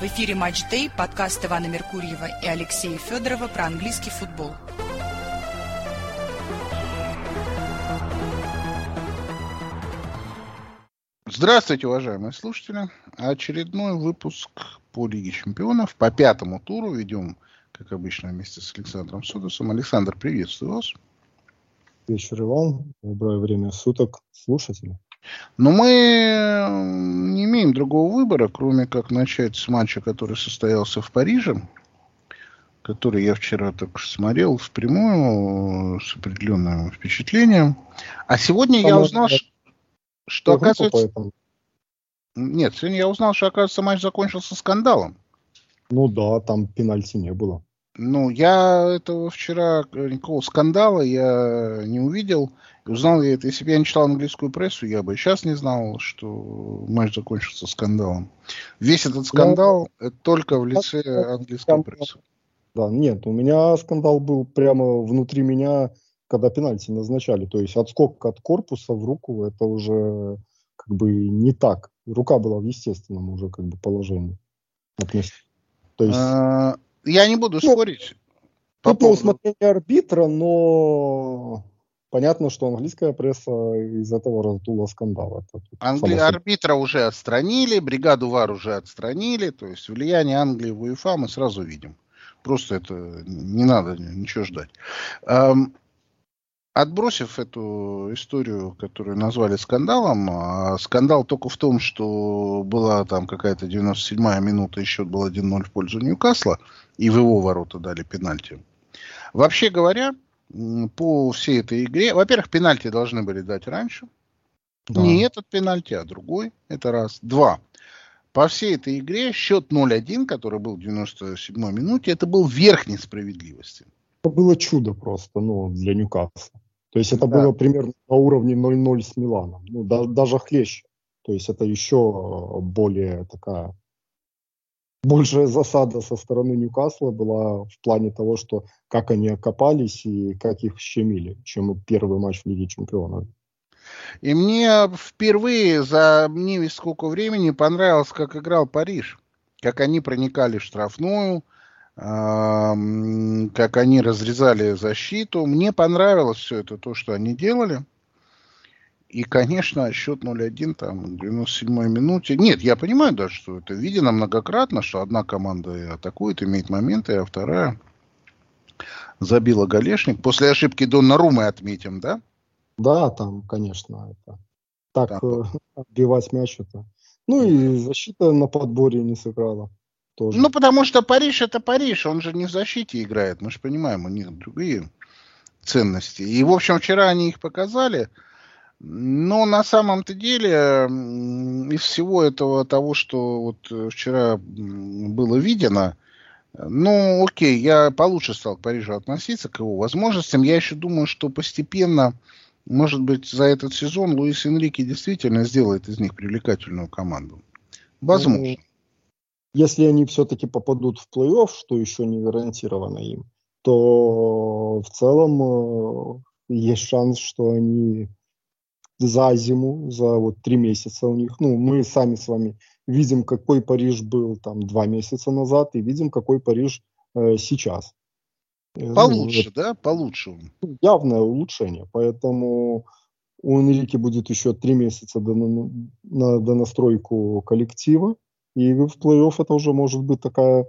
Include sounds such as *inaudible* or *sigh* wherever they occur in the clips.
В эфире «Матч Дэй», подкаст Ивана Меркурьева и Алексея Федорова про английский футбол. Здравствуйте, уважаемые слушатели. Очередной выпуск по Лиге Чемпионов. По пятому туру ведем, как обычно, вместе с Александром Судосом. Александр, приветствую вас. Вечер, Иван. Доброе время суток, слушатели. Но мы не имеем другого выбора, кроме как начать с матча, который состоялся в Париже, который я вчера что смотрел впрямую с определенным впечатлением. А сегодня я узнал, что, что оказывается... Нет, сегодня я узнал, что, оказывается, матч закончился скандалом. Ну да, там пенальти не было. Ну, я этого вчера, никакого скандала я не увидел. Узнал я это, если бы я не читал английскую прессу, я бы сейчас не знал, что матч закончился скандалом. Весь этот скандал ну, это только в лице английской прессы. Да, нет, у меня скандал был прямо внутри меня, когда пенальти назначали. То есть отскок от корпуса в руку, это уже как бы не так. Рука была в естественном уже как бы положении. То есть... Я не буду ну, спорить. По тут поводу... на усмотрение арбитра, но Понятно, что английская пресса из этого раздула скандал. Англи... Арбитра уже отстранили, бригаду ВАР уже отстранили, то есть влияние Англии в УЕФА мы сразу видим. Просто это не надо ничего ждать. Эм, отбросив эту историю, которую назвали скандалом, а скандал только в том, что была там какая-то 97-я минута, и счет был 1-0 в пользу Ньюкасла, и в его ворота дали пенальти. Вообще говоря, по всей этой игре. Во-первых, пенальти должны были дать раньше. Да. Не этот пенальти, а другой. Это раз. Два. По всей этой игре счет 0-1, который был в 97-й минуте, это был верх несправедливости. Это было чудо просто, ну, для Ньюкасла. То есть это да. было примерно на уровне 0-0 с Миланом. Ну, да, даже хлеще. То есть это еще более такая большая засада со стороны Ньюкасла была в плане того, что как они окопались и как их щемили, чем первый матч в Лиге Чемпионов. И мне впервые за не весь сколько времени понравилось, как играл Париж. Как они проникали в штрафную, как они разрезали защиту. Мне понравилось все это, то, что они делали. И, конечно, счет 0-1 там в 97-й минуте. Нет, я понимаю даже, что это видено многократно, что одна команда атакует, имеет моменты, а вторая забила голешник. После ошибки Донна Румы отметим, да? Да, там, конечно, это так да. Э, *laughs* отбивать мяч это. Ну и защита на подборе не сыграла. Тоже. Ну, потому что Париж это Париж, он же не в защите играет, мы же понимаем, у них другие ценности. И, в общем, вчера они их показали. Но на самом-то деле из всего этого того, что вот вчера было видено, ну, окей, я получше стал к Парижу относиться, к его возможностям. Я еще думаю, что постепенно, может быть, за этот сезон Луис Энрике действительно сделает из них привлекательную команду. Возможно. Ну, если они все-таки попадут в плей-офф, что еще не гарантировано им, то в целом э, есть шанс, что они за зиму, за вот три месяца у них. Ну, мы сами с вами видим, какой Париж был там два месяца назад, и видим, какой Париж э, сейчас. Э, Получше, ну, да? Получше. Явное улучшение. Поэтому у Энрике будет еще три месяца до, на, на, до настройку коллектива. И в плей-офф это уже может быть такая,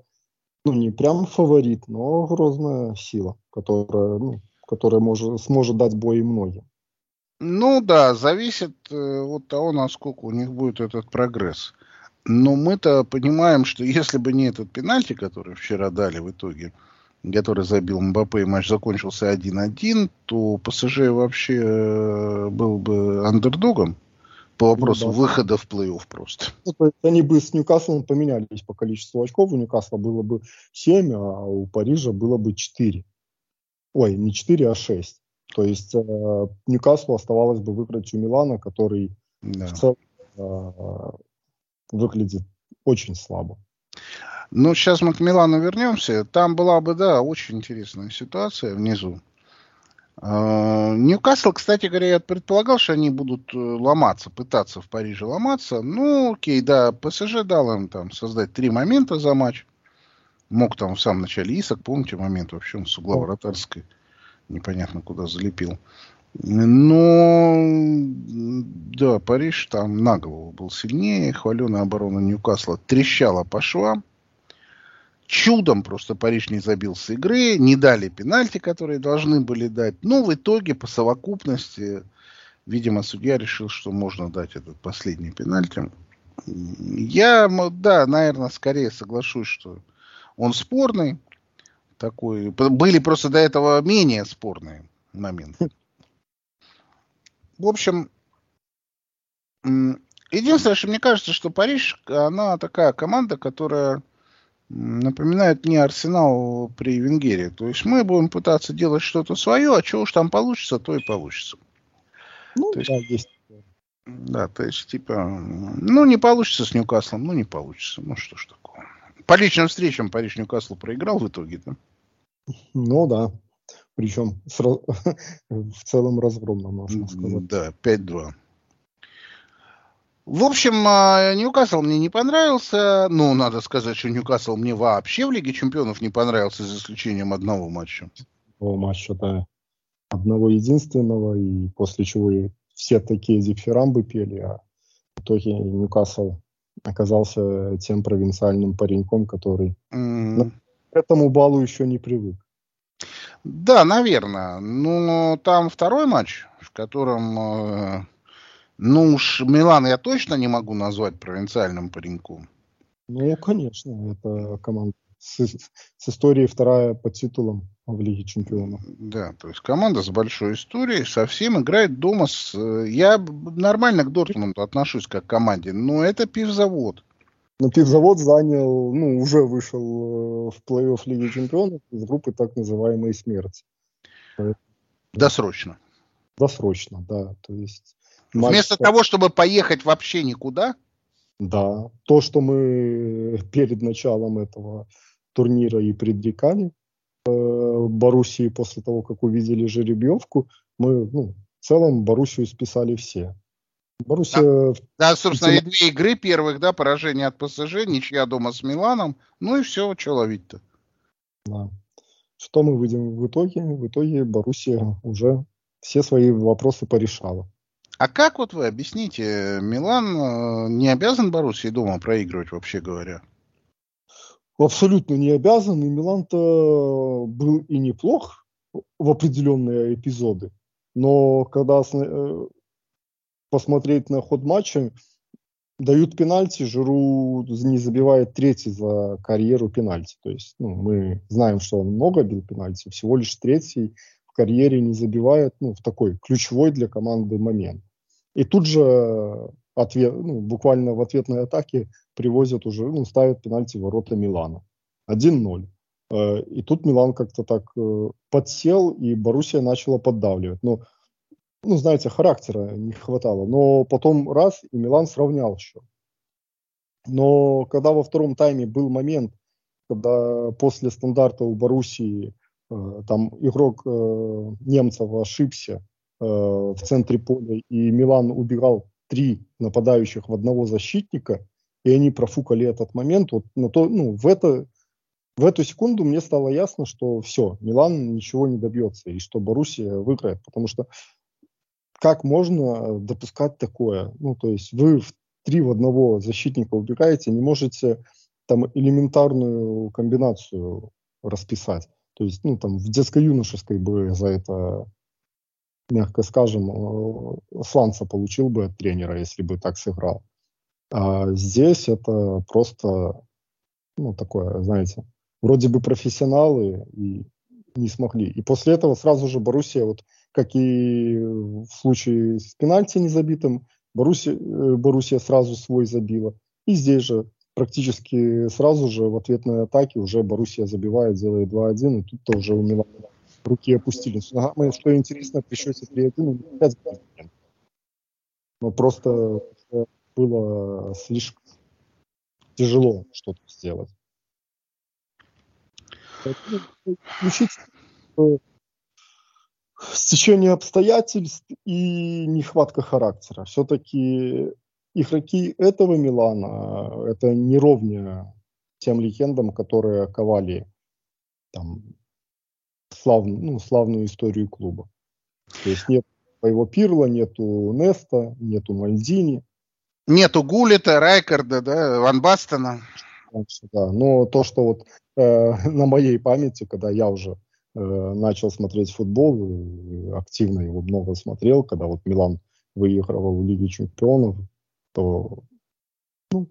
ну, не прям фаворит, но грозная сила, которая, ну, которая может, сможет дать бой многим. Ну да, зависит э, от того, насколько у них будет этот прогресс. Но мы-то понимаем, что если бы не этот пенальти, который вчера дали в итоге, который забил Мбаппе, и матч закончился 1-1, то ПСЖ вообще э, был бы андердогом по вопросу ну, да. выхода в плей-офф просто. Ну, то есть они бы с Ньюкаслом поменялись по количеству очков. У Ньюкасла было бы 7, а у Парижа было бы 4. Ой, не 4, а 6. То есть э, Ньюкаслу оставалось бы выиграть у Милана, который да. в целом э, выглядит очень слабо. Ну, сейчас мы к Милану вернемся. Там была бы, да, очень интересная ситуация внизу. А, Ньюкасл, кстати говоря, я предполагал, что они будут э, ломаться, пытаться в Париже ломаться. Ну, окей, да, ПСЖ дал им там создать три момента за матч. Мог там в самом начале Исак, помните момент вообще он с угла вратарской непонятно куда залепил. Но, да, Париж там на голову был сильнее. Хваленая оборона Ньюкасла трещала по швам. Чудом просто Париж не забил с игры, не дали пенальти, которые должны были дать. Но в итоге по совокупности, видимо, судья решил, что можно дать этот последний пенальти. Я, да, наверное, скорее соглашусь, что он спорный. Такой. Были просто до этого менее спорные моменты. В общем, единственное, что мне кажется, что Париж, она такая команда, которая напоминает мне Арсенал при Венгерии. То есть мы будем пытаться делать что-то свое, а что уж там получится, то и получится. Ну, то есть, да, есть. Да, то есть, типа, ну, не получится с Ньюкаслом, ну, не получится. Ну, что ж такого. По личным встречам Париж Ньюкаслу проиграл в итоге, да? Ну, да. Причем *laughs* в целом разгромно, можно сказать. Да, 5-2. В общем, а, Ньюкасл мне не понравился. Ну, надо сказать, что Ньюкасл мне вообще в Лиге Чемпионов не понравился, за исключением одного матча. Одного матча, да. Одного единственного, и после чего и все такие дифирамбы пели, а в итоге Ньюкасл оказался тем провинциальным пареньком, который mm. к этому балу еще не привык. Да, наверное. Но там второй матч, в котором э, ну уж Милан я точно не могу назвать провинциальным пареньком. Ну, конечно, это команда с, с историей вторая по титулам в Лиге Чемпионов. Да, то есть команда с большой историей, совсем играет дома с... Я нормально к Дортмунду отношусь как к команде, но это пивзавод. Но пивзавод занял, ну, уже вышел э, в плей-офф Лиги Чемпионов из группы так называемой смерти. Досрочно. Досрочно, да. То есть Вместо матч... того, чтобы поехать вообще никуда? Да. То, что мы перед началом этого турнира и предрекали э, Боруссии после того, как увидели жеребьевку, мы ну, в целом Боруссию списали все. Боруссия... Да, да собственно, и две игры первых, да, поражение от ПСЖ, ничья дома с Миланом, ну и все, что ловить-то. Да. Что мы выйдем в итоге? В итоге Боруссия уже все свои вопросы порешала. А как вот вы объясните, Милан э, не обязан Боруссии дома проигрывать, вообще говоря? Абсолютно не обязан, и Милан-то был и неплох в определенные эпизоды. Но когда э, посмотреть на ход матча, дают пенальти, Жиру не забивает третий за карьеру пенальти. То есть ну, мы знаем, что он много бил пенальти, всего лишь третий в карьере не забивает ну, в такой ключевой для команды момент. И тут же ответ, ну, буквально в ответной атаке привозят уже, ну, ставят пенальти в ворота Милана. 1-0. Э, и тут Милан как-то так э, подсел, и Боруссия начала поддавливать. Ну, ну, знаете, характера не хватало. Но потом раз, и Милан сравнял счет. Но когда во втором тайме был момент, когда после стандарта у Боруссии э, там игрок немцев ошибся, Э, в центре поля, и Милан убирал три нападающих в одного защитника, и они профукали этот момент, вот на то, ну, в, это, в эту секунду мне стало ясно, что все, Милан ничего не добьется, и что Боруссия выиграет, потому что как можно допускать такое? Ну, то есть вы в три в одного защитника убегаете, не можете там элементарную комбинацию расписать. То есть, ну, там в детско-юношеской бы за это мягко скажем, э, сланца получил бы от тренера, если бы так сыграл. А здесь это просто, ну, такое, знаете, вроде бы профессионалы и не смогли. И после этого сразу же Боруссия, вот как и в случае с пенальти незабитым, Боруссия, э, Боруссия сразу свой забила. И здесь же практически сразу же в ответной атаке уже Боруссия забивает, делает 2-1, и тут-то уже у Милана руки опустились. Ага, что интересно, при счете 3-1 опять Но просто было слишком тяжело что-то сделать. Включить стечение обстоятельств и нехватка характера. Все-таки игроки этого Милана это не ровня тем легендам, которые ковали там слав, ну, славную историю клуба. То есть нет своего Пирла, нету Неста, нету Мальдини. Нету Гулита, Райкарда, да, Ван Бастона. Да, но то, что вот э, *laughs* на моей памяти, когда я уже э, начал смотреть футбол, активно его много смотрел, когда вот Милан выигрывал в Лиге Чемпионов, то ну,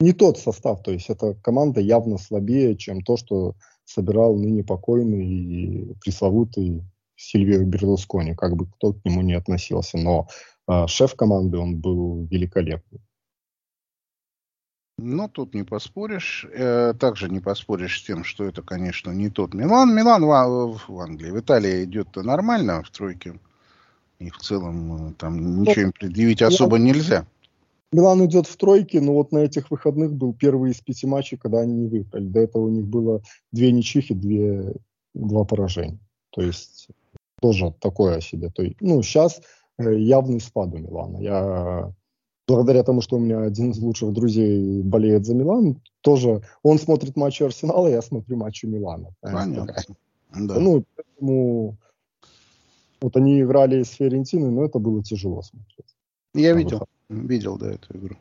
не тот состав, то есть эта команда явно слабее, чем то, что собирал ныне покойный и пресловутый Сильвио Берлускони, как бы кто к нему не относился, но э, шеф команды он был великолепный. Ну, тут не поспоришь. Э, также не поспоришь с тем, что это, конечно, не тот Милан. Милан в, в Англии, в Италии идет нормально в тройке. И в целом э, там ничего им предъявить особо нельзя. Милан идет в тройке, но вот на этих выходных был первый из пяти матчей, когда они не выиграли. До этого у них было две ничьих и две, два поражения. То есть тоже такое себе. То есть, ну, сейчас э, явный спад у Милана. Я благодаря тому, что у меня один из лучших друзей болеет за Милан, тоже он смотрит матчи Арсенала, я смотрю матчи Милана. Понятно. Да. Ну, поэтому вот они играли с Фиорентиной, но это было тяжело смотреть. Я видел. Видел, да, эту игру.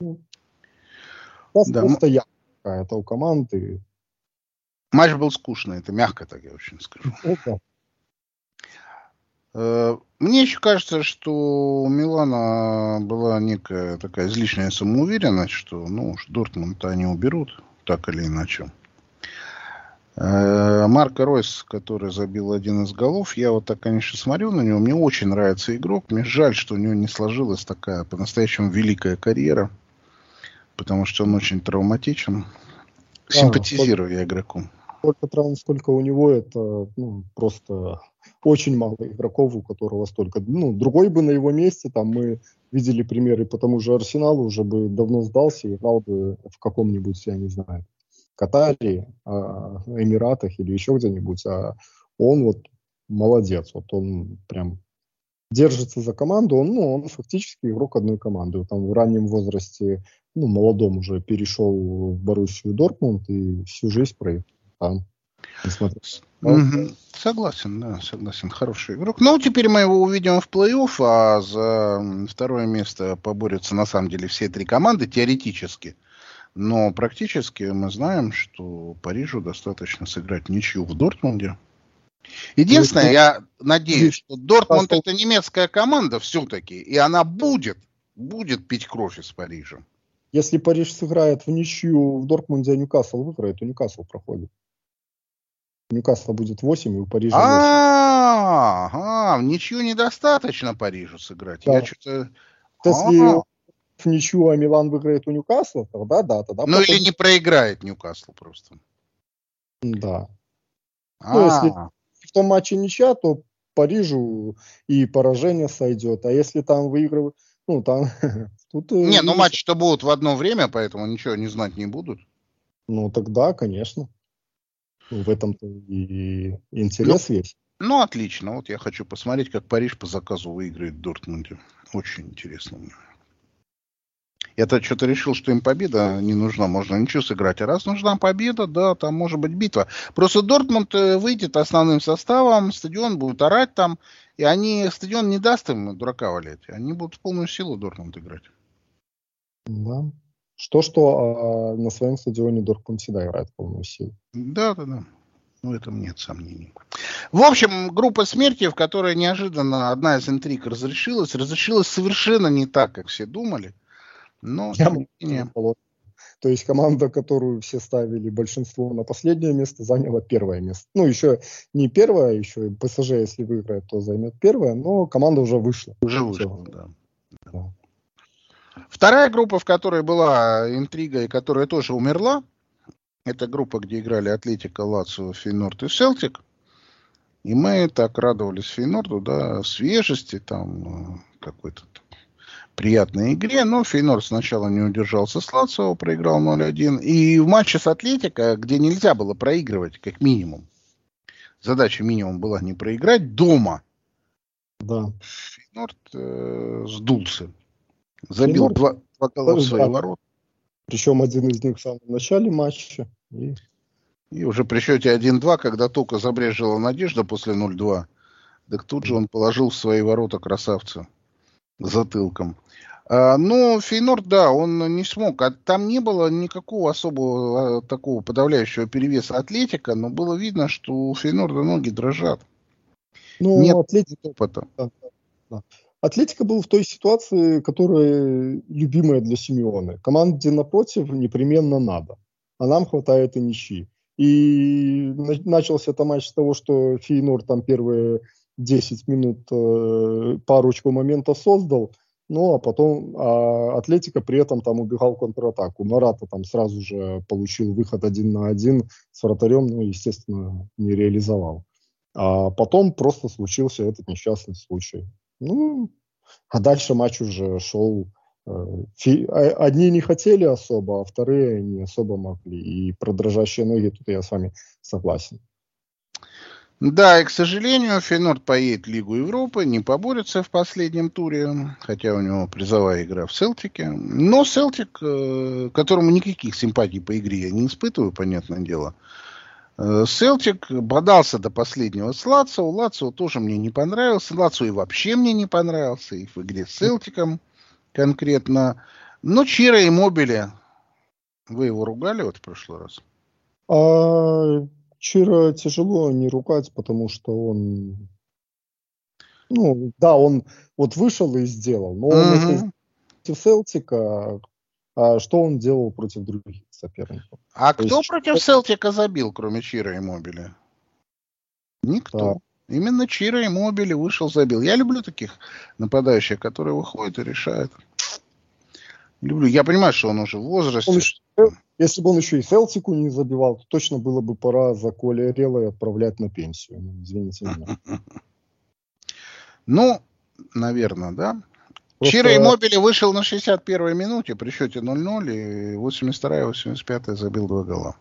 Сейчас да. просто я какая-то у команды. Матч был скучный, это мягко так я очень скажу. Это. Э, мне еще кажется, что у Милана была некая такая излишняя самоуверенность, что ну уж Дортмунд они уберут, так или иначе. Э, Марко Ройс, который забил один из голов, я вот так, конечно, смотрю на него. Мне очень нравится игрок. Мне жаль, что у него не сложилась такая по-настоящему великая карьера, потому что он очень травматичен. Симпатизирую а, я игроку. Сколько травм, сколько у него, это ну, просто очень мало игроков, у которого столько. Ну, другой бы на его месте, там мы видели примеры по тому же Арсеналу, уже бы давно сдался и играл бы в каком-нибудь, я не знаю, Катаре, а, Эмиратах или еще где-нибудь, а он вот молодец, вот он прям держится за команду, он, ну, он фактически игрок одной команды. Там в раннем возрасте, ну, молодом уже перешел в Боруссию Дортмунд и всю жизнь проиграл там. Угу. Согласен, да, согласен. Хороший игрок. Ну, теперь мы его увидим в плей-офф, а за второе место поборются на самом деле все три команды теоретически. Но практически мы знаем, что Парижу достаточно сыграть ничью в Дортмунде. Единственное, ну, я надеюсь, что Дортмунд это немецкая команда все-таки, и она будет, будет пить кровь из Парижа. Если Париж сыграет в ничью в Дортмунде, а Ньюкасл выиграет, то Ньюкасл проходит. Ньюкасл будет 8, и у Парижа 8. А, в ничью недостаточно Парижу сыграть. Я что-то... Если в ничью, а Милан выиграет у Ньюкасла, тогда да, тогда... Ну потом... или не проиграет Ньюкаслу просто. Да. А-а-а. Ну, если в том матче ничья, то Парижу и поражение сойдет. А если там выигрывают, ну там... *laughs* Тут, э, не, ну матчи-то будут в одно время, поэтому ничего не знать не будут. Ну тогда, конечно. В этом-то и интерес ну, есть. Ну, отлично. Вот я хочу посмотреть, как Париж по заказу выиграет в Дортмунде. Очень интересно мне. Я-то что-то решил, что им победа не нужна, можно ничего сыграть. А раз нужна победа, да, там может быть битва. Просто Дортмунд э, выйдет основным составом, стадион будет орать там, и они, стадион не даст им дурака валять. Они будут в полную силу Дортмунд играть. Да. Что-что, а на своем стадионе Дортмунд всегда играет в полную силу. Да, да, да. Ну, этом нет сомнений. В общем, группа смерти, в которой неожиданно одна из интриг разрешилась, разрешилась совершенно не так, как все думали. Но, Я не То есть команда, которую все ставили большинство на последнее место, заняла первое место. Ну, еще не первое, еще ПСЖ, если выиграет, то займет первое, но команда уже вышла. Уже вышла, да. да. Вторая группа, в которой была интрига и которая тоже умерла, это группа, где играли Атлетика, Лацио, Фейнорд и Селтик. И мы так радовались Фейнорду, да, свежести, там, э, какой-то приятной игре, но Фейнорд сначала не удержался с Лацио, проиграл 0-1. И в матче с Атлетико, где нельзя было проигрывать, как минимум, задача минимум была не проиграть дома – Да. Фейнорд э, сдулся. Забил Фейнорд... два, два гола в свои да. ворота. Причем один из них в самом начале матча. И, и уже при счете 1-2, когда только забрежила надежда после 0-2, так тут же он положил в свои ворота красавца затылком. А, но Фейнорд, да, он не смог. А там не было никакого особого а, такого подавляющего перевеса Атлетика, но было видно, что у Фейнорда ноги дрожат. Ну, Нет Атлетика, опыта. Да, да. Атлетика был в той ситуации, которая любимая для Симеона. Команде напротив непременно надо. А нам хватает и ничьи. И начался это матч с того, что Фейнор там первые 10 минут э, парочку моментов создал, ну а потом а Атлетика при этом там убегал в контратаку. Марата там сразу же получил выход один на один с вратарем, ну, естественно, не реализовал. А потом просто случился этот несчастный случай. Ну, а дальше матч уже шел. Э, фи... А, одни не хотели особо, а вторые не особо могли. И про дрожащие ноги тут я с вами согласен. Да, и, к сожалению, Фейнорд поедет в Лигу Европы, не поборется в последнем туре, хотя у него призовая игра в Селтике. Но Селтик, э, которому никаких симпатий по игре я не испытываю, понятное дело, Э, Селтик бодался до последнего с Лацио. Лацио тоже мне не понравился. Лацио и вообще мне не понравился. И в игре с Селтиком конкретно. Но Чира и Мобили, вы его ругали вот в прошлый раз? Чира тяжело не ругать, потому что он... Ну, да, он вот вышел и сделал. Но он против Селтика а что он делал против других соперников? А То кто есть... против Селтика забил, кроме Чира и Мобили? Никто. Да. Именно Чира и Мобили вышел, забил. Я люблю таких нападающих, которые выходят и решают. Люблю. Я понимаю, что он уже в возрасте. Он, если бы он еще и Селтику не забивал, то точно было бы пора за Коля Релой отправлять на пенсию. Ну, извините меня. *laughs* Ну, наверное, да. Просто... Чиро Иммобили вышел на 61-й минуте при счете 0-0 и 82-я, 85-я забил два гола.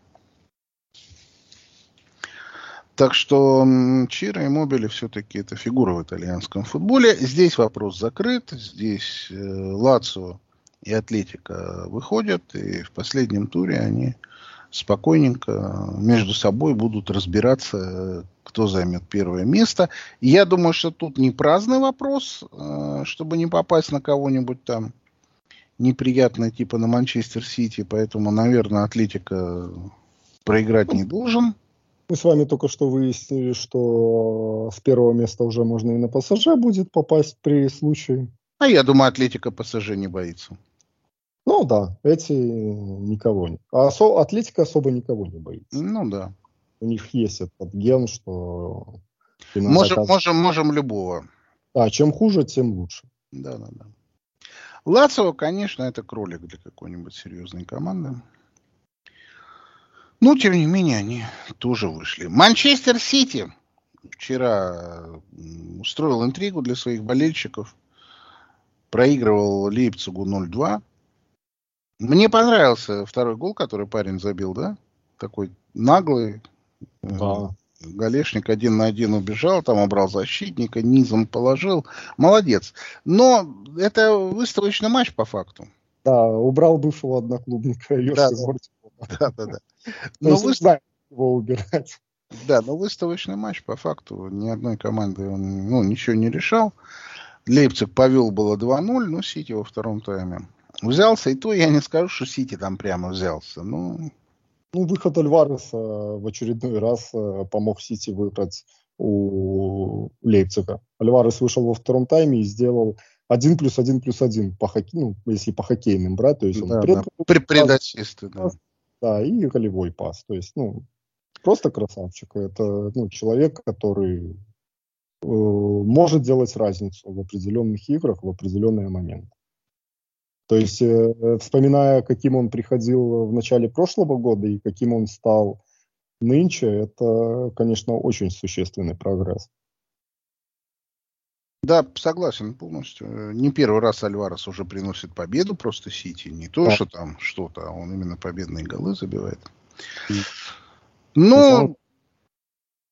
Так что Чиро Иммобили все-таки это фигура в итальянском футболе. Здесь вопрос закрыт. Здесь э, Лацио и Атлетика выходят. И в последнем туре они спокойненько между собой будут разбираться, кто займет первое место. Я думаю, что тут не праздный вопрос, э, чтобы не попасть на кого-нибудь там неприятно, типа на Манчестер Сити, поэтому, наверное, Атлетика проиграть не должен. Мы с вами только что выяснили, что с первого места уже можно и на ПСЖ будет попасть при случае. А я думаю, Атлетика ПСЖ не боится. Ну да, эти никого не. А осо... Атлетика особо никого не боится. Ну да. У них есть этот ген, что... Можем, заказ... можем, можем любого. А, чем хуже, тем лучше. Да, да, да. Лацио, конечно, это кролик для какой-нибудь серьезной команды. Но, тем не менее, они тоже вышли. Манчестер Сити вчера устроил интригу для своих болельщиков. Проигрывал Лейпцигу 0-2. Мне понравился второй гол, который парень забил, да? Такой наглый. Да. Галешник один на один убежал, там убрал защитника, низом положил. Молодец. Но это выставочный матч по факту. Да, убрал бывшего одноклубника. *laughs* Да, да, да, *laughs* да. Но вы... знаем его убирать. Да, но выставочный матч по факту ни одной команды он ну, ничего не решал. Лейпциг повел было 2-0, но Сити во втором тайме Взялся, и то я не скажу, что Сити там прямо взялся. Ну, ну выход Альвареса в очередной раз э, помог Сити выиграть у Лейпцига. Альварес вышел во втором тайме и сделал один плюс один плюс один по хокке, ну, если по хоккейным брать, то есть он да, пред... да. При, предачисты, да. Да, и голевой пас. То есть, ну, просто красавчик. Это ну, человек, который э, может делать разницу в определенных играх, в определенные моменты. То есть, э, вспоминая, каким он приходил в начале прошлого года и каким он стал нынче, это, конечно, очень существенный прогресс. Да, согласен полностью. Не первый раз Альварес уже приносит победу просто Сити. Не то, да. что там что-то, а он именно победные голы забивает. Ну,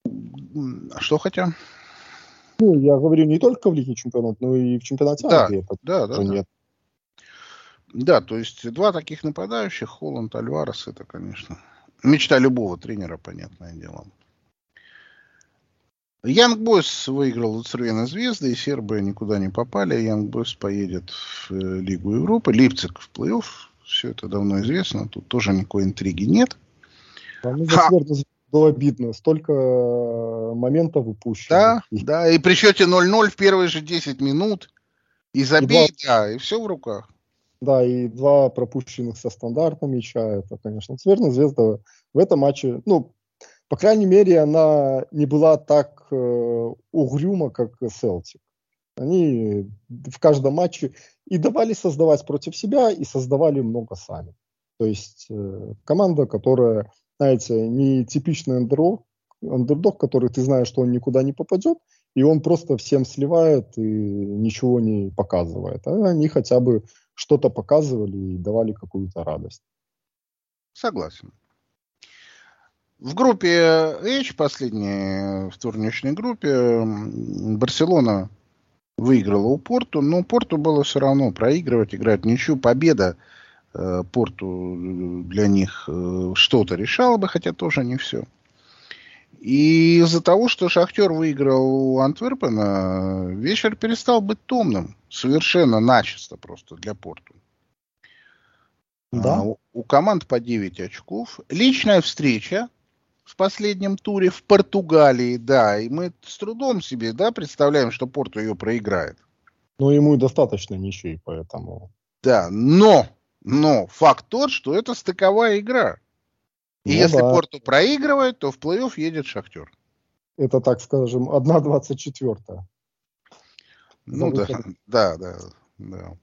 а что хотя? Ну, я говорю не только в Лиге Чемпионов, но и в чемпионате да, Англии. Да, да, да. Нет. Да, то есть два таких нападающих, Холланд, Альварес, это, конечно, мечта любого тренера, понятное дело. Янг Бойс выиграл у Цервена Звезды, и сербы никуда не попали. Янг Бойс поедет в э, Лигу Европы. Липцик в плей-офф. Все это давно известно. Тут тоже никакой интриги нет. Там было обидно. Столько э, моментов упущено. Да, да. И при счете 0-0 в первые же 10 минут. И забей, и да, и все в руках. Да, и два пропущенных со стандартом мяча. Это, конечно, Цверная звезда в этом матче, ну, по крайней мере, она не была так э, угрюма, как Селтик. Они в каждом матче и давали создавать против себя, и создавали много сами. То есть э, команда, которая, знаете, не типичный андердог, андердог, который ты знаешь, что он никуда не попадет, и он просто всем сливает и ничего не показывает. А они хотя бы что-то показывали и давали какую-то радость. Согласен. В группе H, последней в турнирной группе, Барселона выиграла у Порту, но Порту было все равно проигрывать, играть ничью. Победа э, Порту для них э, что-то решала бы, хотя тоже не все. И из-за того, что Шахтер выиграл у Антверпена, вечер перестал быть томным. Совершенно начисто просто для Порту. Да. А, у, у команд по 9 очков. Личная встреча в последнем туре в Португалии, да, и мы с трудом себе, да, представляем, что Порту ее проиграет. Ну, ему достаточно ничей, поэтому... Да, но, но факт тот, что это стыковая игра. И ну, если да. Порту проигрывает, то в плей-офф едет Шахтер. Это, так скажем, 1-24. Ну да, да, да, да,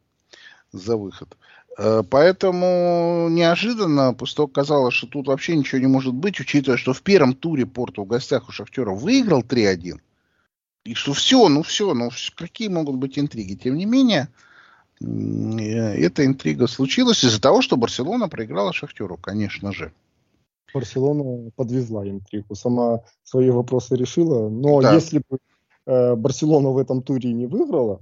за выход. Э, поэтому неожиданно, после того казалось, что тут вообще ничего не может быть, учитывая, что в первом туре Порту в гостях у Шахтера выиграл 3-1. И что все, ну все, ну какие могут быть интриги. Тем не менее, э, эта интрига случилась из-за того, что Барселона проиграла Шахтеру, конечно же. Барселона подвезла интригу, сама свои вопросы решила. Но да. если бы э, Барселона в этом туре не выиграла,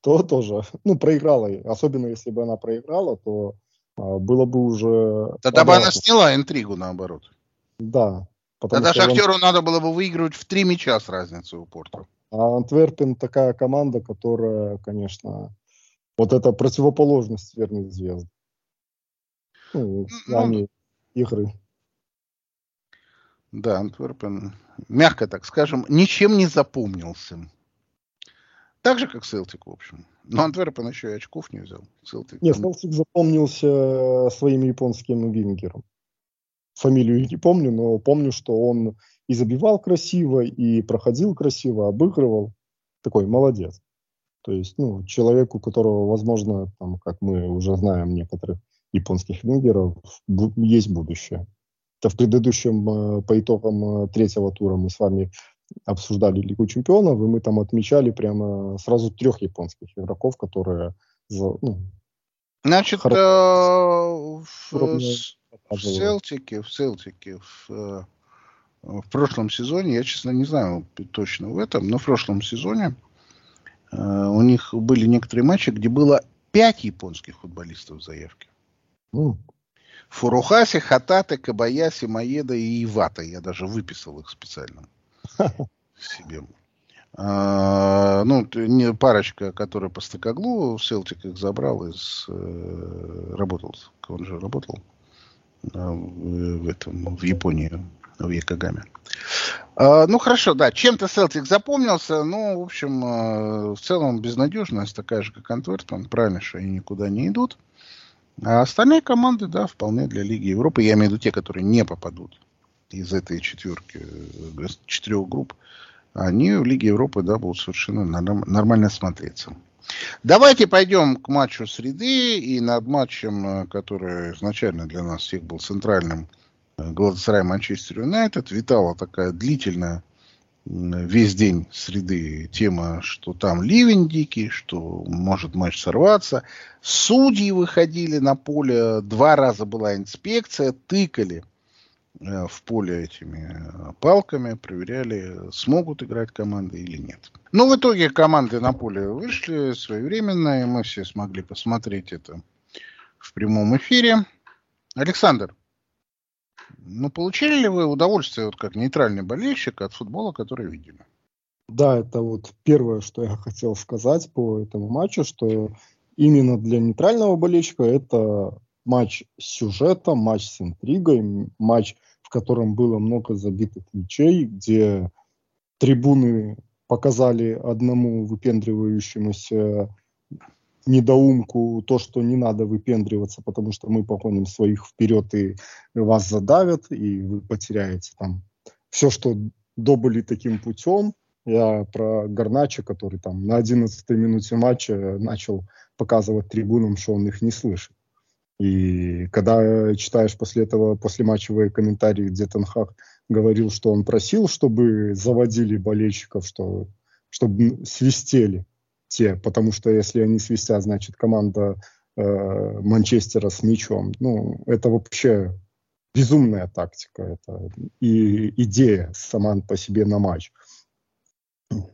то тоже, ну, проиграла. Особенно если бы она проиграла, то а, было бы уже... Тогда бы она сняла интригу, наоборот. Да. Тогда Шахтеру он... надо было бы выигрывать в три мяча с разницей у Порту. А Антверпен такая команда, которая, конечно, вот это противоположность верной звезды. Ну, ну, они игры. Да, Антверпен, мягко так скажем, ничем не запомнился. Так же, как Селтик, в общем. Но Антверпен еще и очков не взял. Селтик, Нет, Селтик запомнился своим японским вингером. Фамилию не помню, но помню, что он и забивал красиво, и проходил красиво, обыгрывал. Такой молодец. То есть, ну, человек, у которого, возможно, там, как мы уже знаем некоторых японских вингеров, есть будущее. Это в предыдущем, э, по итогам э, третьего тура мы с вами обсуждали Лигу чемпионов, и мы там отмечали прямо сразу трех японских игроков, которые... Ну, Значит, э, в, в Селтике, в Селтике, в, э, в прошлом сезоне, я, честно, не знаю точно в этом, но в прошлом сезоне э, у них были некоторые матчи, где было пять японских футболистов в заявке. Mm. Фурухаси, Хатате, Кабаяси, Маеда и Ивата. Я даже выписал их специально *laughs* себе. А, ну, не парочка, которая по стыкоглу, Селтик их забрал из... Э, работал, он же работал а, в, в этом, в Японии, в Якогаме. А, ну, хорошо, да, чем-то Селтик запомнился, но, в общем, а, в целом безнадежность такая же, как Антверпен, правильно, что они никуда не идут. А остальные команды, да, вполне для Лиги Европы, я имею в виду те, которые не попадут из этой четверки, э, четырех групп, они в Лиге Европы да, будут совершенно нормально смотреться. Давайте пойдем к матчу среды и над матчем, э, который изначально для нас всех был центральным, э, Галатасарай Манчестер Юнайтед. Витала такая длительная весь день среды тема, что там ливень дикий, что может матч сорваться. Судьи выходили на поле, два раза была инспекция, тыкали – э, в поле этими э, палками, проверяли, смогут играть команды или нет. Но в итоге команды на поле вышли своевременно, и мы все смогли посмотреть это в прямом эфире. Александр, ну получили ли вы удовольствие, вот как нейтральный болельщик, от футбола, который видели? Да, это вот первое, что я хотел сказать по этому матчу, что именно для нейтрального болельщика это матч с сюжетом, матч с интригой, матч, в котором было много забитых мячей, где трибуны показали одному выпендривающемуся недоумку то, что не надо выпендриваться, потому что мы погоним своих вперед и вас задавят, и вы потеряете там все, что добыли таким путем. Я про Гарнача, который там на 11 минуте матча начал показывать трибунам, что он их не слышит. И когда читаешь после этого после матчевые комментарии, где Тенхак говорил, что он просил, чтобы заводили болельщиков, что, чтобы свистели те, потому что если они свистят, значит команда э, Манчестера с мячом. Ну, это вообще безумная тактика, это и идея сама по себе на матч.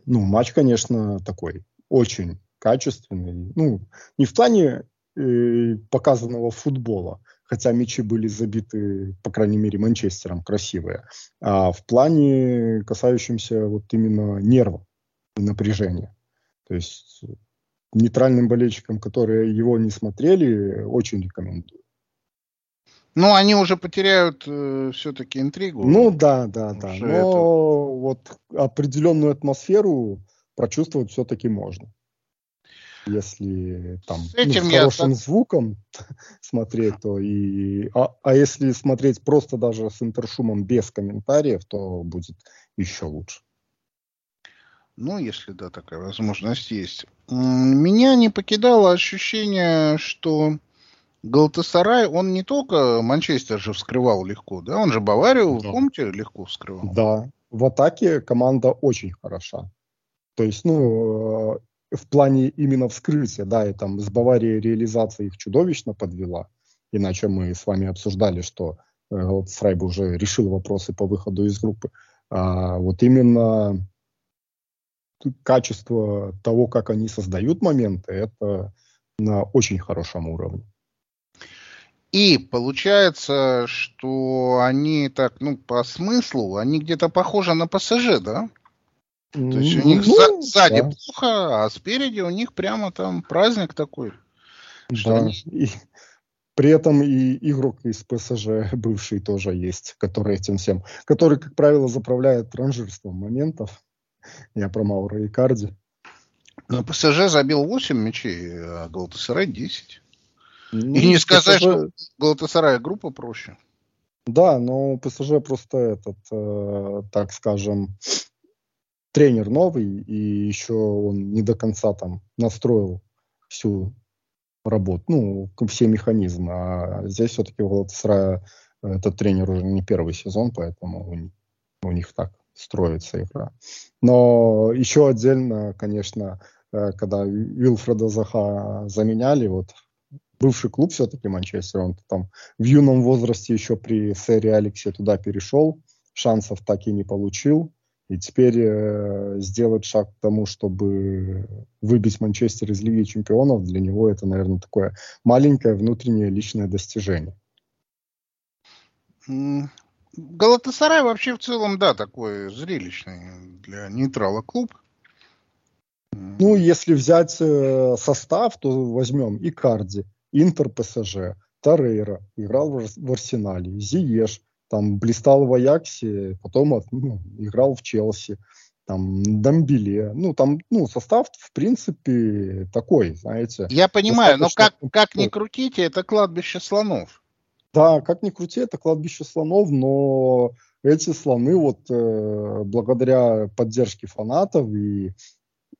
Ну, матч, конечно, такой очень качественный. Ну, не в плане э, показанного футбола, хотя мячи были забиты, по крайней мере, Манчестером красивые, а в плане, касающемся вот именно нерва и напряжения. То есть нейтральным болельщикам, которые его не смотрели, очень рекомендую. Ну, они уже потеряют э, все-таки интригу. Ну да, да, да. Но это... вот определенную атмосферу прочувствовать все-таки можно. Если там с, этим ну, с хорошим я... звуком *laughs* смотреть, то и. А, а если смотреть просто даже с интершумом без комментариев, то будет еще лучше. Ну, если да, такая возможность есть. Меня не покидало ощущение, что Галтасарай, он не только Манчестер же вскрывал легко, да? Он же Баварию, да. помните, легко вскрывал. Да, в атаке команда очень хороша. То есть, ну, э, в плане именно вскрытия, да, и там с Баварией реализация их чудовищно подвела. Иначе мы с вами обсуждали, что э, бы уже решил вопросы по выходу из группы. А вот именно качество того, как они создают моменты, это на очень хорошем уровне. И получается, что они так, ну, по смыслу, они где-то похожи на ПСЖ, да? То есть у них ну, сзади да. плохо, а спереди у них прямо там праздник такой. Да. Они... И при этом и игрок из ПСЖ бывший тоже есть, который этим всем, который, как правило, заправляет ранжирством моментов. *laughs* Я про Маура и Карди. Но ПСЖ забил 8 мячей, а Галатасарай 10. Ну, и не сказать, ПСЖ... что Галатасарай группа проще. Да, но ПСЖ просто этот, э, так скажем, тренер новый, и еще он не до конца там настроил всю работу, ну, все механизмы. А здесь все-таки у Галатасарая этот тренер уже не первый сезон, поэтому у, у них так строится игра. Но еще отдельно, конечно, э, когда Вилфреда Заха заменяли, вот бывший клуб все-таки Манчестер, он там в юном возрасте еще при сэре Алексе туда перешел, шансов так и не получил. И теперь э, сделать шаг к тому, чтобы выбить Манчестер из Лиги Чемпионов, для него это, наверное, такое маленькое внутреннее личное достижение. Галатасарай вообще в целом, да, такой зрелищный для нейтрала клуб. Ну, если взять э, состав, то возьмем и Карди, Интер ПСЖ, Тарейра, играл в, в Арсенале, Зиеш, там блистал в Аяксе, потом ну, играл в Челси, там Дамбеле, ну там, ну состав в принципе такой, знаете. Я понимаю, но как как ни крутите, это кладбище слонов. Да, как ни крути, это кладбище слонов, но эти слоны вот э, благодаря поддержке фанатов и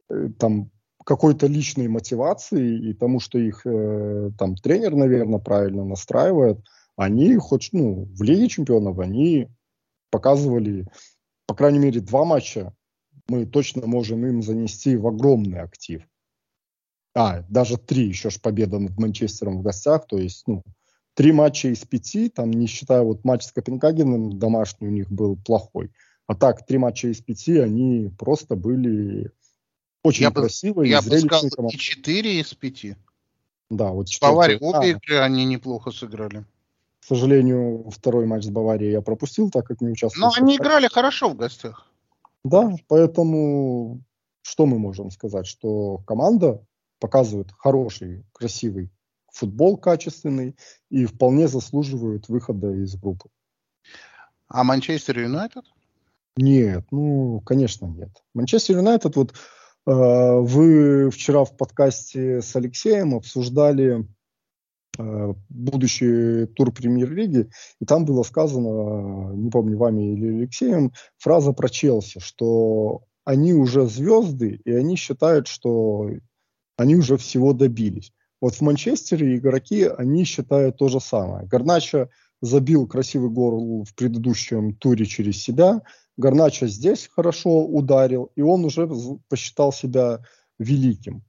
э, там какой-то личной мотивации и тому, что их э, там тренер, наверное, правильно настраивает, они хоть, ну, в Лиге чемпионов они показывали, по крайней мере, два матча мы точно можем им занести в огромный актив. А, даже три, еще ж победа над Манчестером в гостях, то есть, ну, три матча из пяти, там не считая вот матч с Копенгагеном, домашний у них был плохой. А так, три матча из пяти, они просто были очень я красивые. Бы, я бы сказал, команды. и четыре из пяти. Да, вот Бавария, обе игры они неплохо сыграли. К сожалению, второй матч с Баварией я пропустил, так как не участвовал. Но они играли хорошо в гостях. Да, поэтому что мы можем сказать? Что команда показывает хороший, красивый футбол качественный и вполне заслуживают выхода из группы. А Манчестер Юнайтед? Нет, ну, конечно, нет. Манчестер Юнайтед, вот э, вы вчера в подкасте с Алексеем обсуждали э, будущий тур премьер-лиги, и там было сказано, не помню, вами или Алексеем, фраза про Челси, что они уже звезды, и они считают, что они уже всего добились. Вот в Манчестере игроки, они считают то же самое. Гарначо забил красивый гол в предыдущем туре через себя. Гарначо здесь хорошо ударил, и он уже посчитал себя великим.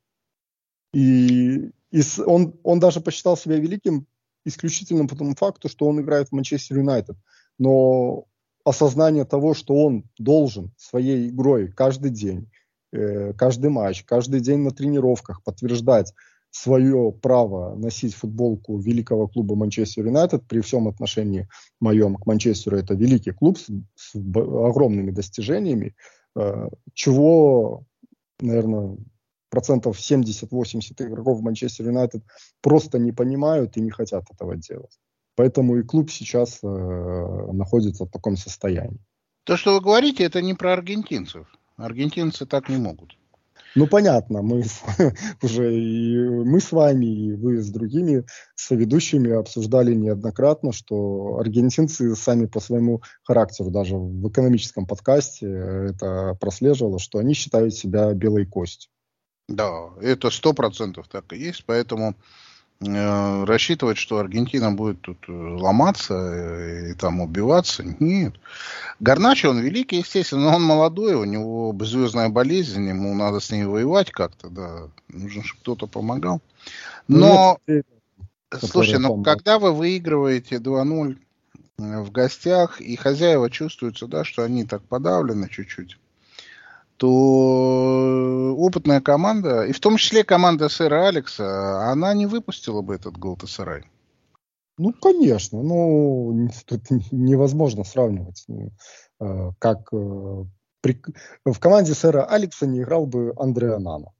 И, и он, он даже посчитал себя великим исключительно по тому факту, что он играет в Манчестер Юнайтед. Но осознание того, что он должен своей игрой каждый день, э, каждый матч, каждый день на тренировках подтверждать свое право носить футболку великого клуба Манчестер Юнайтед, при всем отношении моем к Манчестеру, это великий клуб с, с огромными достижениями, э, чего, наверное, процентов 70-80 игроков Манчестер Юнайтед просто не понимают и не хотят этого делать. Поэтому и клуб сейчас э, находится в таком состоянии. То, что вы говорите, это не про аргентинцев. Аргентинцы так не могут. Ну, понятно, мы *laughs* уже и мы с вами, и вы с другими соведущими обсуждали неоднократно, что аргентинцы сами по своему характеру, даже в экономическом подкасте это прослеживало, что они считают себя белой костью. Да, это сто процентов так и есть, поэтому Э, рассчитывать, что Аргентина будет тут э, ломаться э, и там убиваться. Нет. Гарначо, он великий, естественно, но он молодой, у него звездная болезнь, ему надо с ней воевать как-то, да. Нужно, чтобы кто-то помогал. Но, Нет, слушай, ну когда вы выигрываете 2-0 в гостях, и хозяева чувствуются, да, что они так подавлены чуть-чуть, то опытная команда, и в том числе команда сэра Алекса, она не выпустила бы этот Галтасарай. Ну, конечно, ну, тут невозможно сравнивать. Ну, э, как э, при, в команде сэра Алекса не играл бы Андреа Нана.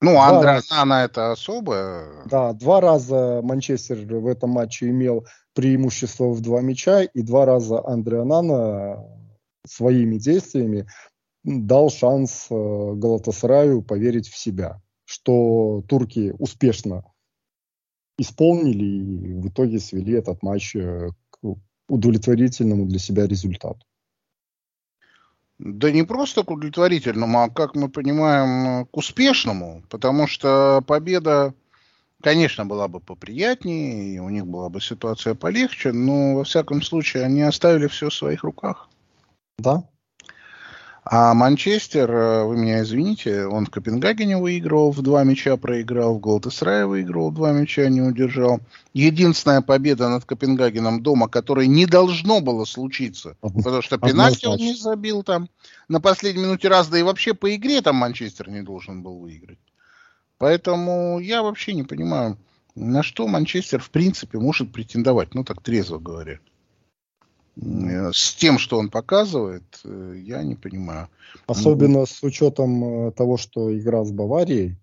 Ну, Андреа Нана это особое. Да, два раза Манчестер в этом матче имел преимущество в два мяча, и два раза Андреа Нана своими действиями дал шанс э, Галатасараю поверить в себя, что турки успешно исполнили и в итоге свели этот матч э, к удовлетворительному для себя результату. Да не просто к удовлетворительному, а, как мы понимаем, к успешному, потому что победа, конечно, была бы поприятнее, и у них была бы ситуация полегче, но, во всяком случае, они оставили все в своих руках. Да, а Манчестер, э, вы меня извините, он в Копенгагене выиграл, в два мяча проиграл, в Голдесрае выиграл, в два мяча не удержал. Единственная победа над Копенгагеном дома, которая не должно было случиться, потому что пенальти он не забил там на последней минуте раз, да и вообще по игре там Манчестер не должен был выиграть. Поэтому я вообще не понимаю, на что Манчестер в принципе может претендовать, ну так трезво говоря. Э, с тем, что он показывает, э, я не понимаю. Особенно с учетом э, того, что игра с Баварией.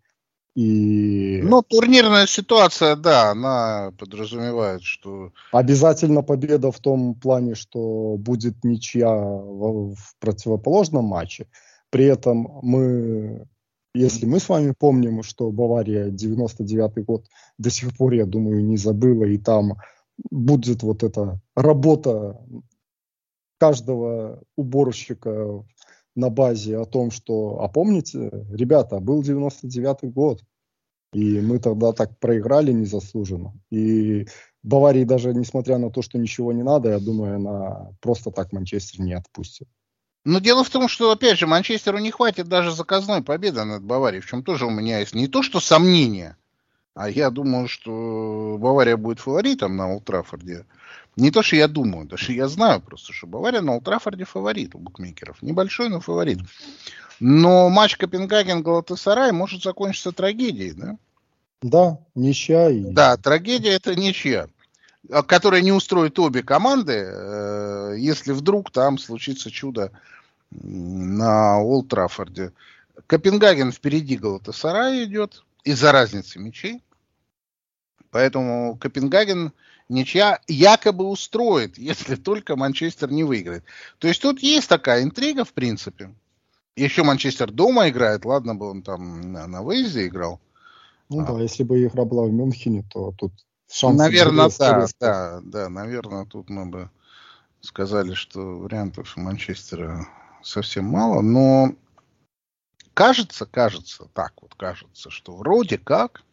И... Ну, турнирная ситуация, да, она подразумевает, что... Обязательно победа в том плане, что будет ничья в, в противоположном матче. При этом мы, если мы с вами помним, что Бавария 99 год до сих пор, я думаю, не забыла, и там будет вот эта работа каждого уборщика на базе о том, что, а помните, ребята, был 99-й год, и мы тогда так проиграли незаслуженно. И Баварии даже, несмотря на то, что ничего не надо, я думаю, она просто так Манчестер не отпустит. Но дело в том, что, опять же, Манчестеру не хватит даже заказной победы над Баварией, в чем тоже у меня есть не то, что сомнения, А я думаю, что Бавария будет фаворитом на Ултрафорде. Не то, что я думаю, даже я знаю просто, что Бавария на Ултрафорде фаворит у букмекеров. Небольшой, но фаворит. Но матч Копенгаген-Галатасарай может закончиться трагедией, да? Да, ничья. И... Да, трагедия это ничья, а, которая не устроит обе команды, э, если вдруг там случится чудо на Олд Траффорде. Копенгаген впереди Галатасарай идет из-за разницы мячей. Поэтому Копенгаген ничья якобы устроит, *laughs* если только Манчестер не выиграет. То есть тут есть такая интрига, в принципе. Еще Манчестер дома играет, ладно бы он там на, на выезде играл. Ну а. да, если бы игра была в Мюнхене, то тут шансы... Наверное, да, да, да, наверное, тут мы бы сказали, что вариантов у Манчестера совсем мало, но кажется, кажется, так вот кажется, что вроде как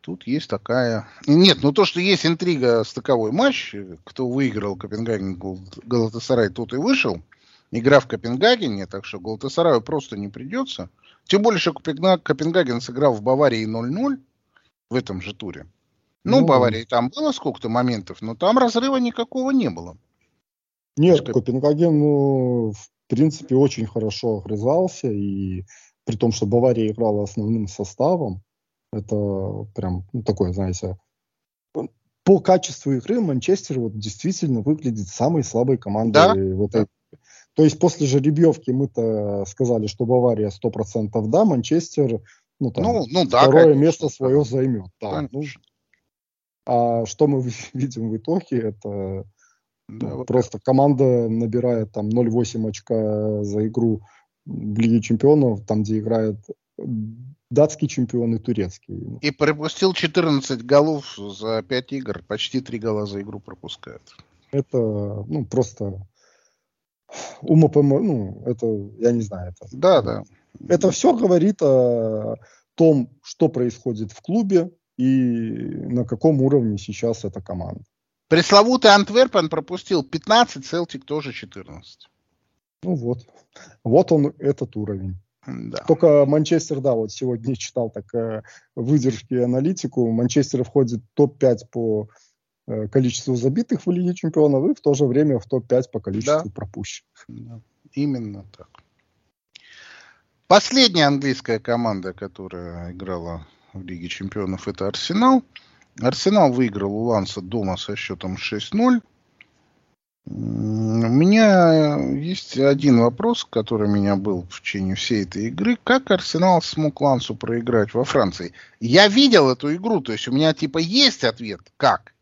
тут есть такая... Нет, ну то, что есть интрига стыковой матч, кто выиграл Копенгаген Галатасарай, тот и вышел. Игра в Копенгагене, так что Галатасараю просто не придется. Тем более, что Копенгаген сыграл в Баварии 0-0 в этом же туре. Ну, ну, Баварии там было сколько-то моментов, но там разрыва никакого не было. Нет. Копенгаген, ну, в принципе, очень хорошо огрызался, и при том, что Бавария играла основным составом, это прям ну, такое, знаете, по качеству игры Манчестер вот действительно выглядит самой слабой командой да? в этой то есть после жеребьевки мы-то сказали, что Бавария 100% да, Манчестер ну, там, ну, ну, да, второе конечно, место свое займет. Да, ну, а что мы *laughs* видим в итоге, это да, ну, вот просто это. команда набирает там 0,8 очка за игру в Лиге Чемпионов, там, где играет датский чемпион и турецкий. И пропустил 14 голов за 5 игр, почти 3 гола за игру пропускает. Это, ну, просто умопом... ну, это, я не знаю. Это, да, да. Это все говорит о том, что происходит в клубе и на каком уровне сейчас эта команда. Пресловутый Антверпен пропустил 15, Селтик тоже 14. Ну вот. Вот он, этот уровень. Да. Только Манчестер, да, вот сегодня читал так э, выдержки аналитику. Манчестер входит в топ-5 по Э, количеству забитых в Лиге Чемпионов и в то же время в топ-5 по количеству да. пропущенных. Да. Именно так. Последняя английская команда, которая играла в Лиге Чемпионов, это Арсенал. Арсенал выиграл у Ланса дома со счетом 6-0. У меня есть один вопрос, который у меня был в течение всей этой игры. Как Арсенал смог Лансу проиграть во Франции? Я видел эту игру, то есть у меня типа есть ответ, как.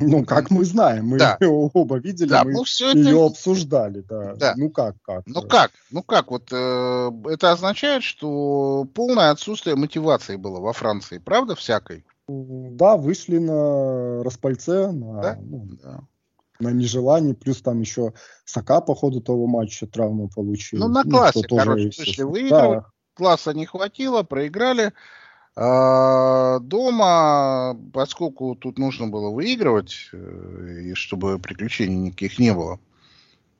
Ну, как мы знаем, мы да. *laughs* оба видели, да, мы ну, все ее это... обсуждали, да. да. Ну как, как? Ну как, ну как, вот э, это означает, что полное отсутствие мотивации было во Франции, правда, всякой? Да, вышли на распальце, на, да? Ну, да. на нежелание, плюс там еще Сака по ходу того матча травму получил. Ну, на ну, классе, ну, короче, тоже, вышли выигрывать, да. класса не хватило, проиграли. А, дома, поскольку тут нужно было выигрывать, э, и чтобы приключений никаких не было.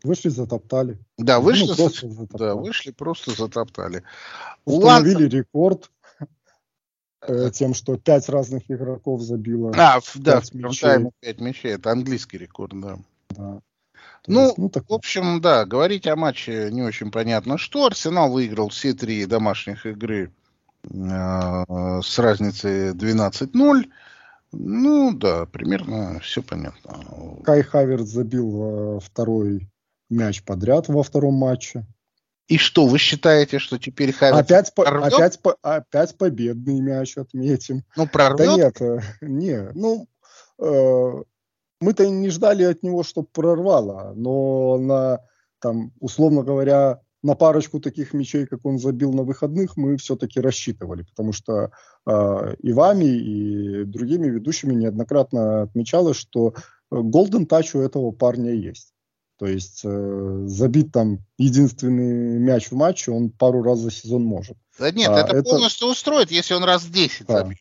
Вышли, затоптали. Да, вышли, ну, просто *laughs* затоптали. да, вышли, просто затоптали. Установили Ланца... рекорд э, тем, что пять разных игроков забило. А, да, в мячей. 5 мячей. Это английский рекорд, да. да. Ну, есть, ну так... в общем, да, говорить о матче не очень понятно, что. Арсенал выиграл все три домашних игры Э, с разницей 12-0. Ну да, примерно все понятно. Кай Хаверт забил э, второй мяч подряд во втором матче. И что, вы считаете, что теперь Хаверт опять, по, опять, по, опять победный мяч отметим? Ну, прорвет? Да нет, э, не, ну, э, мы-то не ждали от него, чтобы прорвало, но на, там, условно говоря, на парочку таких мячей, как он забил на выходных, мы все-таки рассчитывали, потому что э, и вами, и другими ведущими неоднократно отмечалось, что голден тач у этого парня есть. То есть э, забить там единственный мяч в матче он пару раз за сезон может. Да нет, а, это, это полностью устроит, если он раз 10 да. забьет.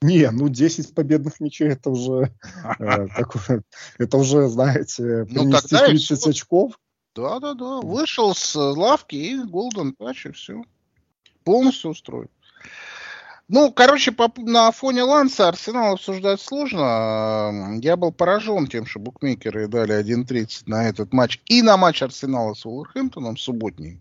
Не, ну 10 победных мячей это уже, э, *laughs* это уже, знаете, ну, принести 30 очков. Да, да, да. Вышел с лавки и Golden Touch, и все. Полностью устроен. Ну, короче, по, на фоне Ланса Арсенал обсуждать сложно. Я был поражен тем, что букмекеры дали 1.30 на этот матч и на матч Арсенала с Уолверхэмптоном субботний.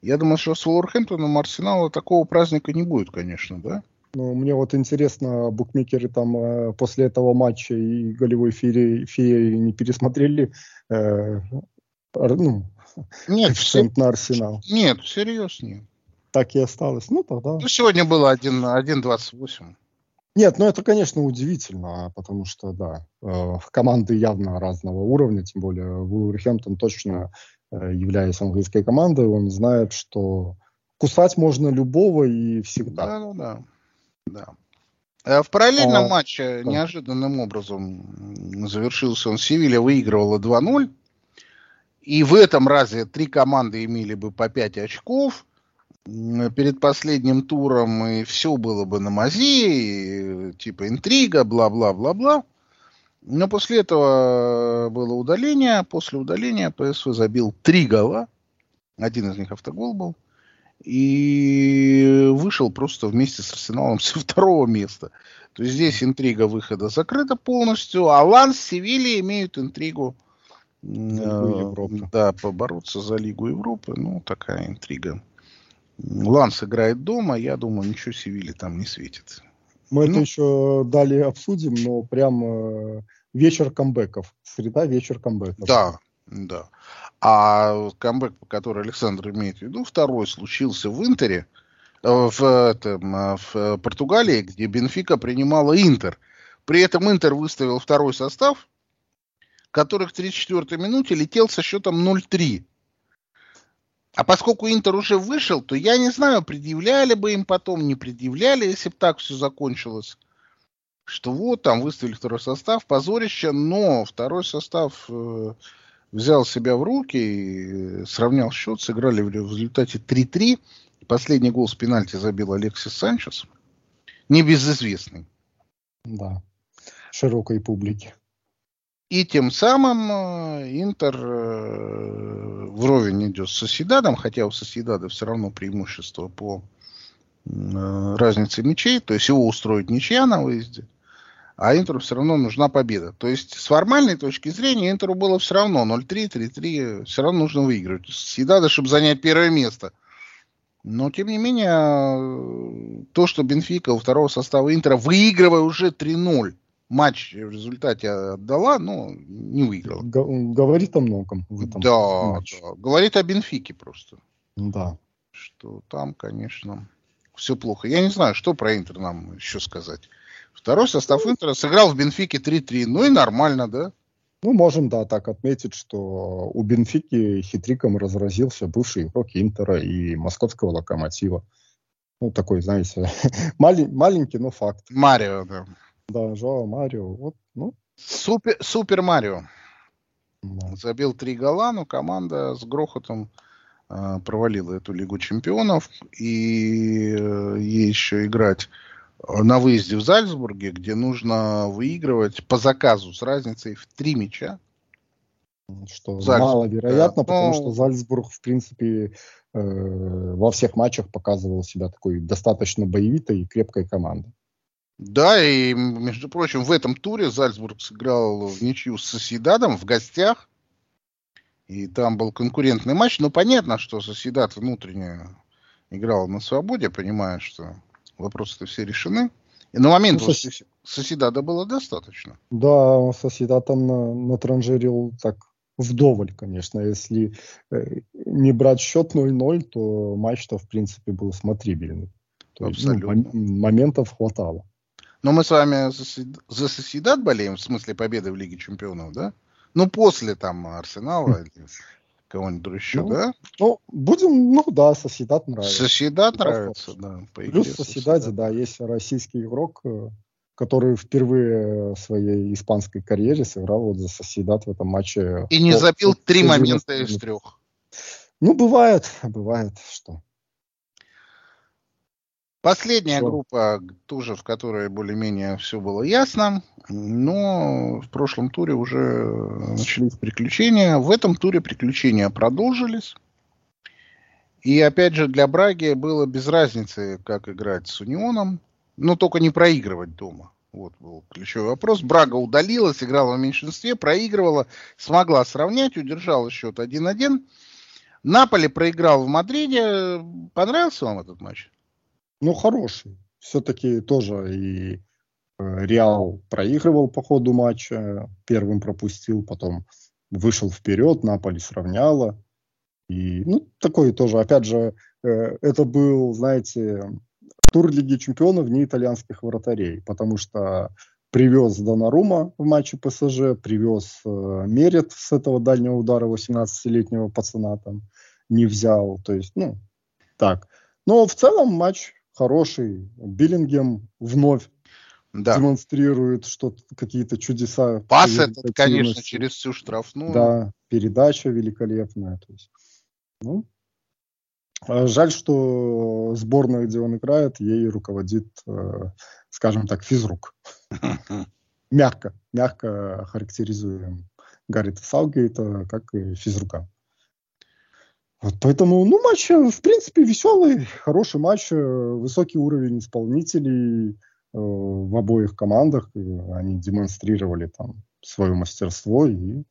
Я думаю, что с Уолверхэмптоном Арсенала такого праздника не будет, конечно, да? Ну, мне вот интересно, букмекеры там э, после этого матча и голевой феи, феи не пересмотрели э, ну, нет, *laughs* коэффициент на Арсенал. Нет, всерьез нет. Так и осталось. Ну, тогда... Ну, сегодня было 1.28. Нет, ну это, конечно, удивительно, потому что, да, э, команды явно разного уровня, тем более Вулверхэмптон точно, э, являясь английской командой, он знает, что кусать можно любого и всегда. Да, да, да. да. Э, в параллельном а, матче да. неожиданным образом завершился он. Севилья выигрывала 2-0. И в этом разе три команды имели бы по 5 очков перед последним туром, и все было бы на мази, и, типа интрига, бла-бла-бла-бла. Но после этого было удаление. После удаления ПСВ забил три гола. Один из них автогол был. И вышел просто вместе с Арсеналом *laughs* со второго места. То есть здесь интрига выхода закрыта полностью. А Ланс, Севилья имеют интригу э, да, побороться за Лигу Европы. Ну, такая интрига. Ланс играет дома, я думаю, ничего Севиле там не светит. Мы ну, это еще далее обсудим, но прям э, вечер камбэков. Среда, вечер камбэков. Да, да. А камбэк, который Александр имеет в виду, второй случился в Интере, э, в, этом, э, в Португалии, где Бенфика принимала Интер. При этом Интер выставил второй состав, который в 34-й минуте летел со счетом 0-3. А поскольку Интер уже вышел, то я не знаю, предъявляли бы им потом, не предъявляли, если бы так все закончилось. Что вот, там выставили второй состав, позорище, но второй состав э, взял себя в руки и сравнял счет, сыграли в результате 3-3. Последний гол с пенальти забил Алексис Санчес. Небезызвестный. Да, широкой публике. И тем самым э, Интер э, вровень идет с Соседадом, хотя у Соседада все равно преимущество по э, разнице мячей, то есть его устроить ничья на выезде, а Интеру все равно нужна победа. То есть с формальной точки зрения Интеру было все равно 0-3, 3-3, все равно нужно выигрывать. Соседада, чтобы занять первое место. Но, тем не менее, то, что Бенфика у второго состава Интера, выигрывая уже 3-0, матч в результате отдала, но не выиграла. Г- говорит о многом в этом да, матче. да, говорит о Бенфике просто. Да. Что там, конечно, все плохо. Я не знаю, что про Интер нам еще сказать. Второй состав Интера сыграл в Бенфике 3-3. Ну и нормально, да? Ну, можем, да, так отметить, что у Бенфики хитриком разразился бывший игрок Интера и московского локомотива. Ну, такой, знаете, *laughs* маленький, но факт. Марио, да. Да, Жоа Марио. Вот, ну. Супер, Супер Марио. Да. Забил три гола, но команда с грохотом э, провалила эту Лигу Чемпионов. И э, ей еще играть на выезде в Зальцбурге, где нужно выигрывать по заказу с разницей в три мяча. Что Зальцбург, маловероятно, да. потому ну, что Зальцбург, в принципе, э, во всех матчах показывал себя такой достаточно боевитой и крепкой командой. Да, и, между прочим, в этом туре Зальцбург сыграл в ничью с Соседадом в гостях. И там был конкурентный матч. Но понятно, что Соседат внутренне играл на свободе, понимая, что вопросы-то все решены. И на момент ну, сос... Соседада было достаточно. Да, Соседат там на, натранжирил так вдоволь, конечно. Если э, не брать счет 0-0, то матч-то, в принципе, был смотрибельный. То Абсолютно. Есть, ну, моментов хватало. Но мы с вами за Соседат болеем, в смысле победы в Лиге Чемпионов, да? Ну, после там Арсенала или кого-нибудь еще, ну, да? Ну, будем, ну да, Соседат нравится. Соседат нравится, да. По Плюс в Соседаде, да, есть российский игрок, э, который впервые в своей испанской карьере сыграл вот за Соседат в этом матче. И не забил три момента из трех. Ну, бывает, бывает, что. Последняя что? группа, тоже в которой более-менее все было ясно, но в прошлом туре уже начались приключения. В этом туре приключения продолжились. И опять же для Браги было без разницы, как играть с Унионом. Но только не проигрывать дома. Вот был ключевой вопрос. Брага удалилась, играла в меньшинстве, проигрывала, смогла сравнять, удержала счет 1-1. Наполи проиграл в Мадриде. Понравился вам этот матч? Ну, хороший. Все-таки тоже и э, Реал проигрывал по ходу матча, первым пропустил, потом вышел вперед, Наполи сравняла. И, ну, такой тоже, опять же, э, это был, знаете, тур Лиги Чемпионов не итальянских вратарей, потому что привез Донарума в матче ПСЖ, привез э, Мерет с этого дальнего удара 18-летнего пацана там не взял. То есть, ну, так. Но в целом матч хороший. Биллингем вновь да. демонстрирует что какие-то чудеса. Пас этот, конечно, через всю штрафную. Да, передача великолепная. То есть, ну, а жаль, что сборная, где он играет, ей руководит, э, скажем так, физрук. *laughs* Мягко, мягко характеризуем Гаррита Саугейта как и физрука. Вот поэтому, ну, матч, э, в принципе, веселый, хороший матч, э, высокий уровень исполнителей э, в обоих командах. Они демонстрировали там свое мастерство и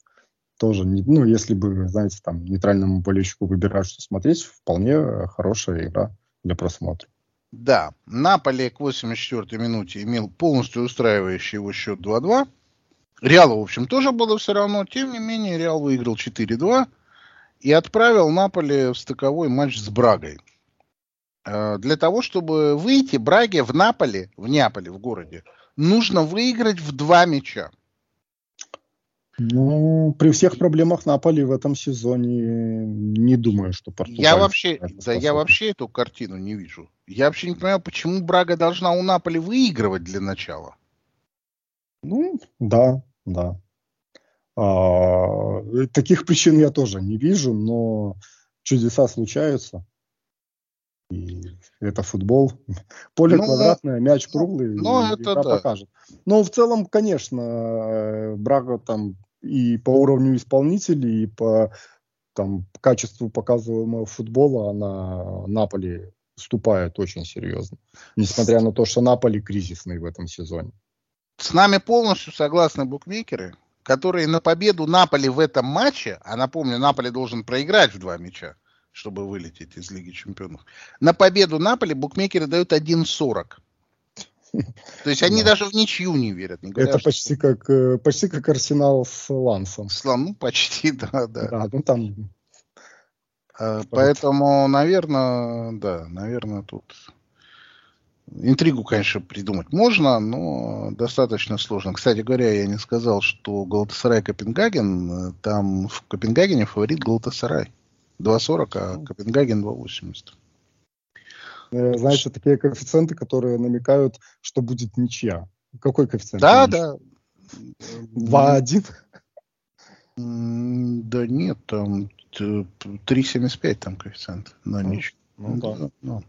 тоже, ну, если бы, знаете, там, нейтральному болельщику выбирать, что смотреть, вполне хорошая игра для просмотра. Да, Наполе к 84-й минуте имел полностью устраивающий его счет 2-2. Реалу, в общем, тоже было все равно. Тем не менее, Реал выиграл 4-2 и отправил Наполе в стыковой матч с Брагой. Э, для того, чтобы выйти Браге в Наполе, в Неаполе, в городе, нужно выиграть в два мяча. Ну, при всех проблемах Наполи в этом сезоне не думаю, что Португалия... Я вообще, да, я вообще эту картину не вижу. Я вообще не понимаю, почему Брага должна у Наполи выигрывать для начала. Ну, да, да. А, таких причин я тоже не вижу, но чудеса случаются. И это футбол. *laughs* Поле ну, квадратное, мяч круглый. Ну, это да. покажет. Но в целом, конечно, э, Брага там и по уровню исполнителей, и по там, качеству показываемого футбола она Наполи уступает очень серьезно. Несмотря на то, что Наполи кризисный в этом сезоне. С нами полностью согласны букмекеры, которые на победу Наполи в этом матче, а напомню, Наполи должен проиграть в два мяча, чтобы вылететь из Лиги Чемпионов. На победу Наполи букмекеры дают 1.40. То есть они да. даже в ничью не верят. Не говоря, Это почти что... как э, почти как Арсенал с Лансом. С ну почти, *laughs* да, да. Да, ну там. А, поэтому, наверное, да, наверное, тут интригу, конечно, придумать можно, но достаточно сложно. Кстати говоря, я не сказал, что Галатасарай Копенгаген, э, там в Копенгагене фаворит Галатасарай. 2.40, а Копенгаген 2.80. Э, знаете, такие коэффициенты, которые намекают, что будет ничья. Какой коэффициент? Да, да. 2-1? Да нет, там 3,75 там коэффициент на ну, ничью. Ну, ну, да. Ну.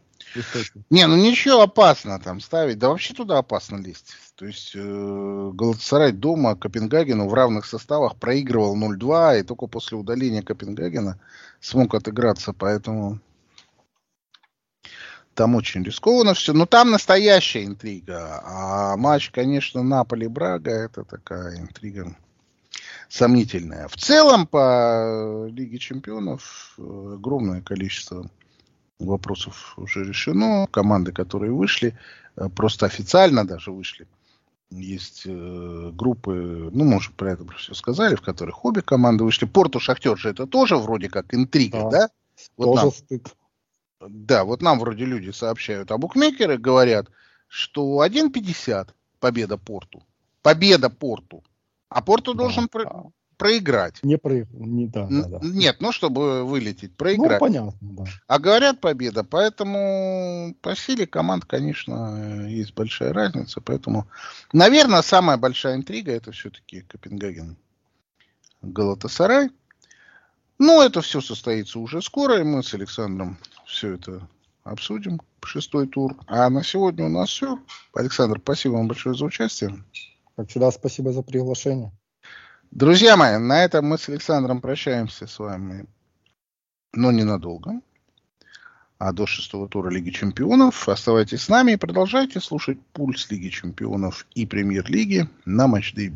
Не, ну ничего опасно там ставить. Да вообще туда опасно лезть. То есть э, Галатасарай дома Копенгагену в равных составах проигрывал 0-2 и только после удаления Копенгагена смог отыграться. Поэтому там очень рискованно все. Но там настоящая интрига. А матч, конечно, Наполи-Брага, это такая интрига сомнительная. В целом, по Лиге Чемпионов э, огромное количество вопросов уже решено. Команды, которые вышли, э, просто официально даже вышли. Есть э, группы, ну, может, про это все сказали, в которых обе команды вышли. Порту Шахтер же это тоже вроде как интрига, да? да? Вот тоже нам, стыд. Да, вот нам вроде люди сообщают, а букмекеры говорят, что 1.50 победа Порту. Победа Порту. А Порту да, должен про- проиграть. Не проиграть. Не, да, да, да. Нет, ну чтобы вылететь, проиграть. Ну, понятно, да. А говорят победа, поэтому по силе команд, конечно, есть большая разница. Поэтому, наверное, самая большая интрига это все-таки Копенгаген Галатасарай. Ну, это все состоится уже скоро, и мы с Александром все это обсудим, шестой тур. А на сегодня у нас все. Александр, спасибо вам большое за участие. Как всегда, спасибо за приглашение. Друзья мои, на этом мы с Александром прощаемся с вами, но ненадолго. а до шестого тура Лиги Чемпионов. Оставайтесь с нами и продолжайте слушать пульс Лиги Чемпионов и Премьер-лиги на Матч Day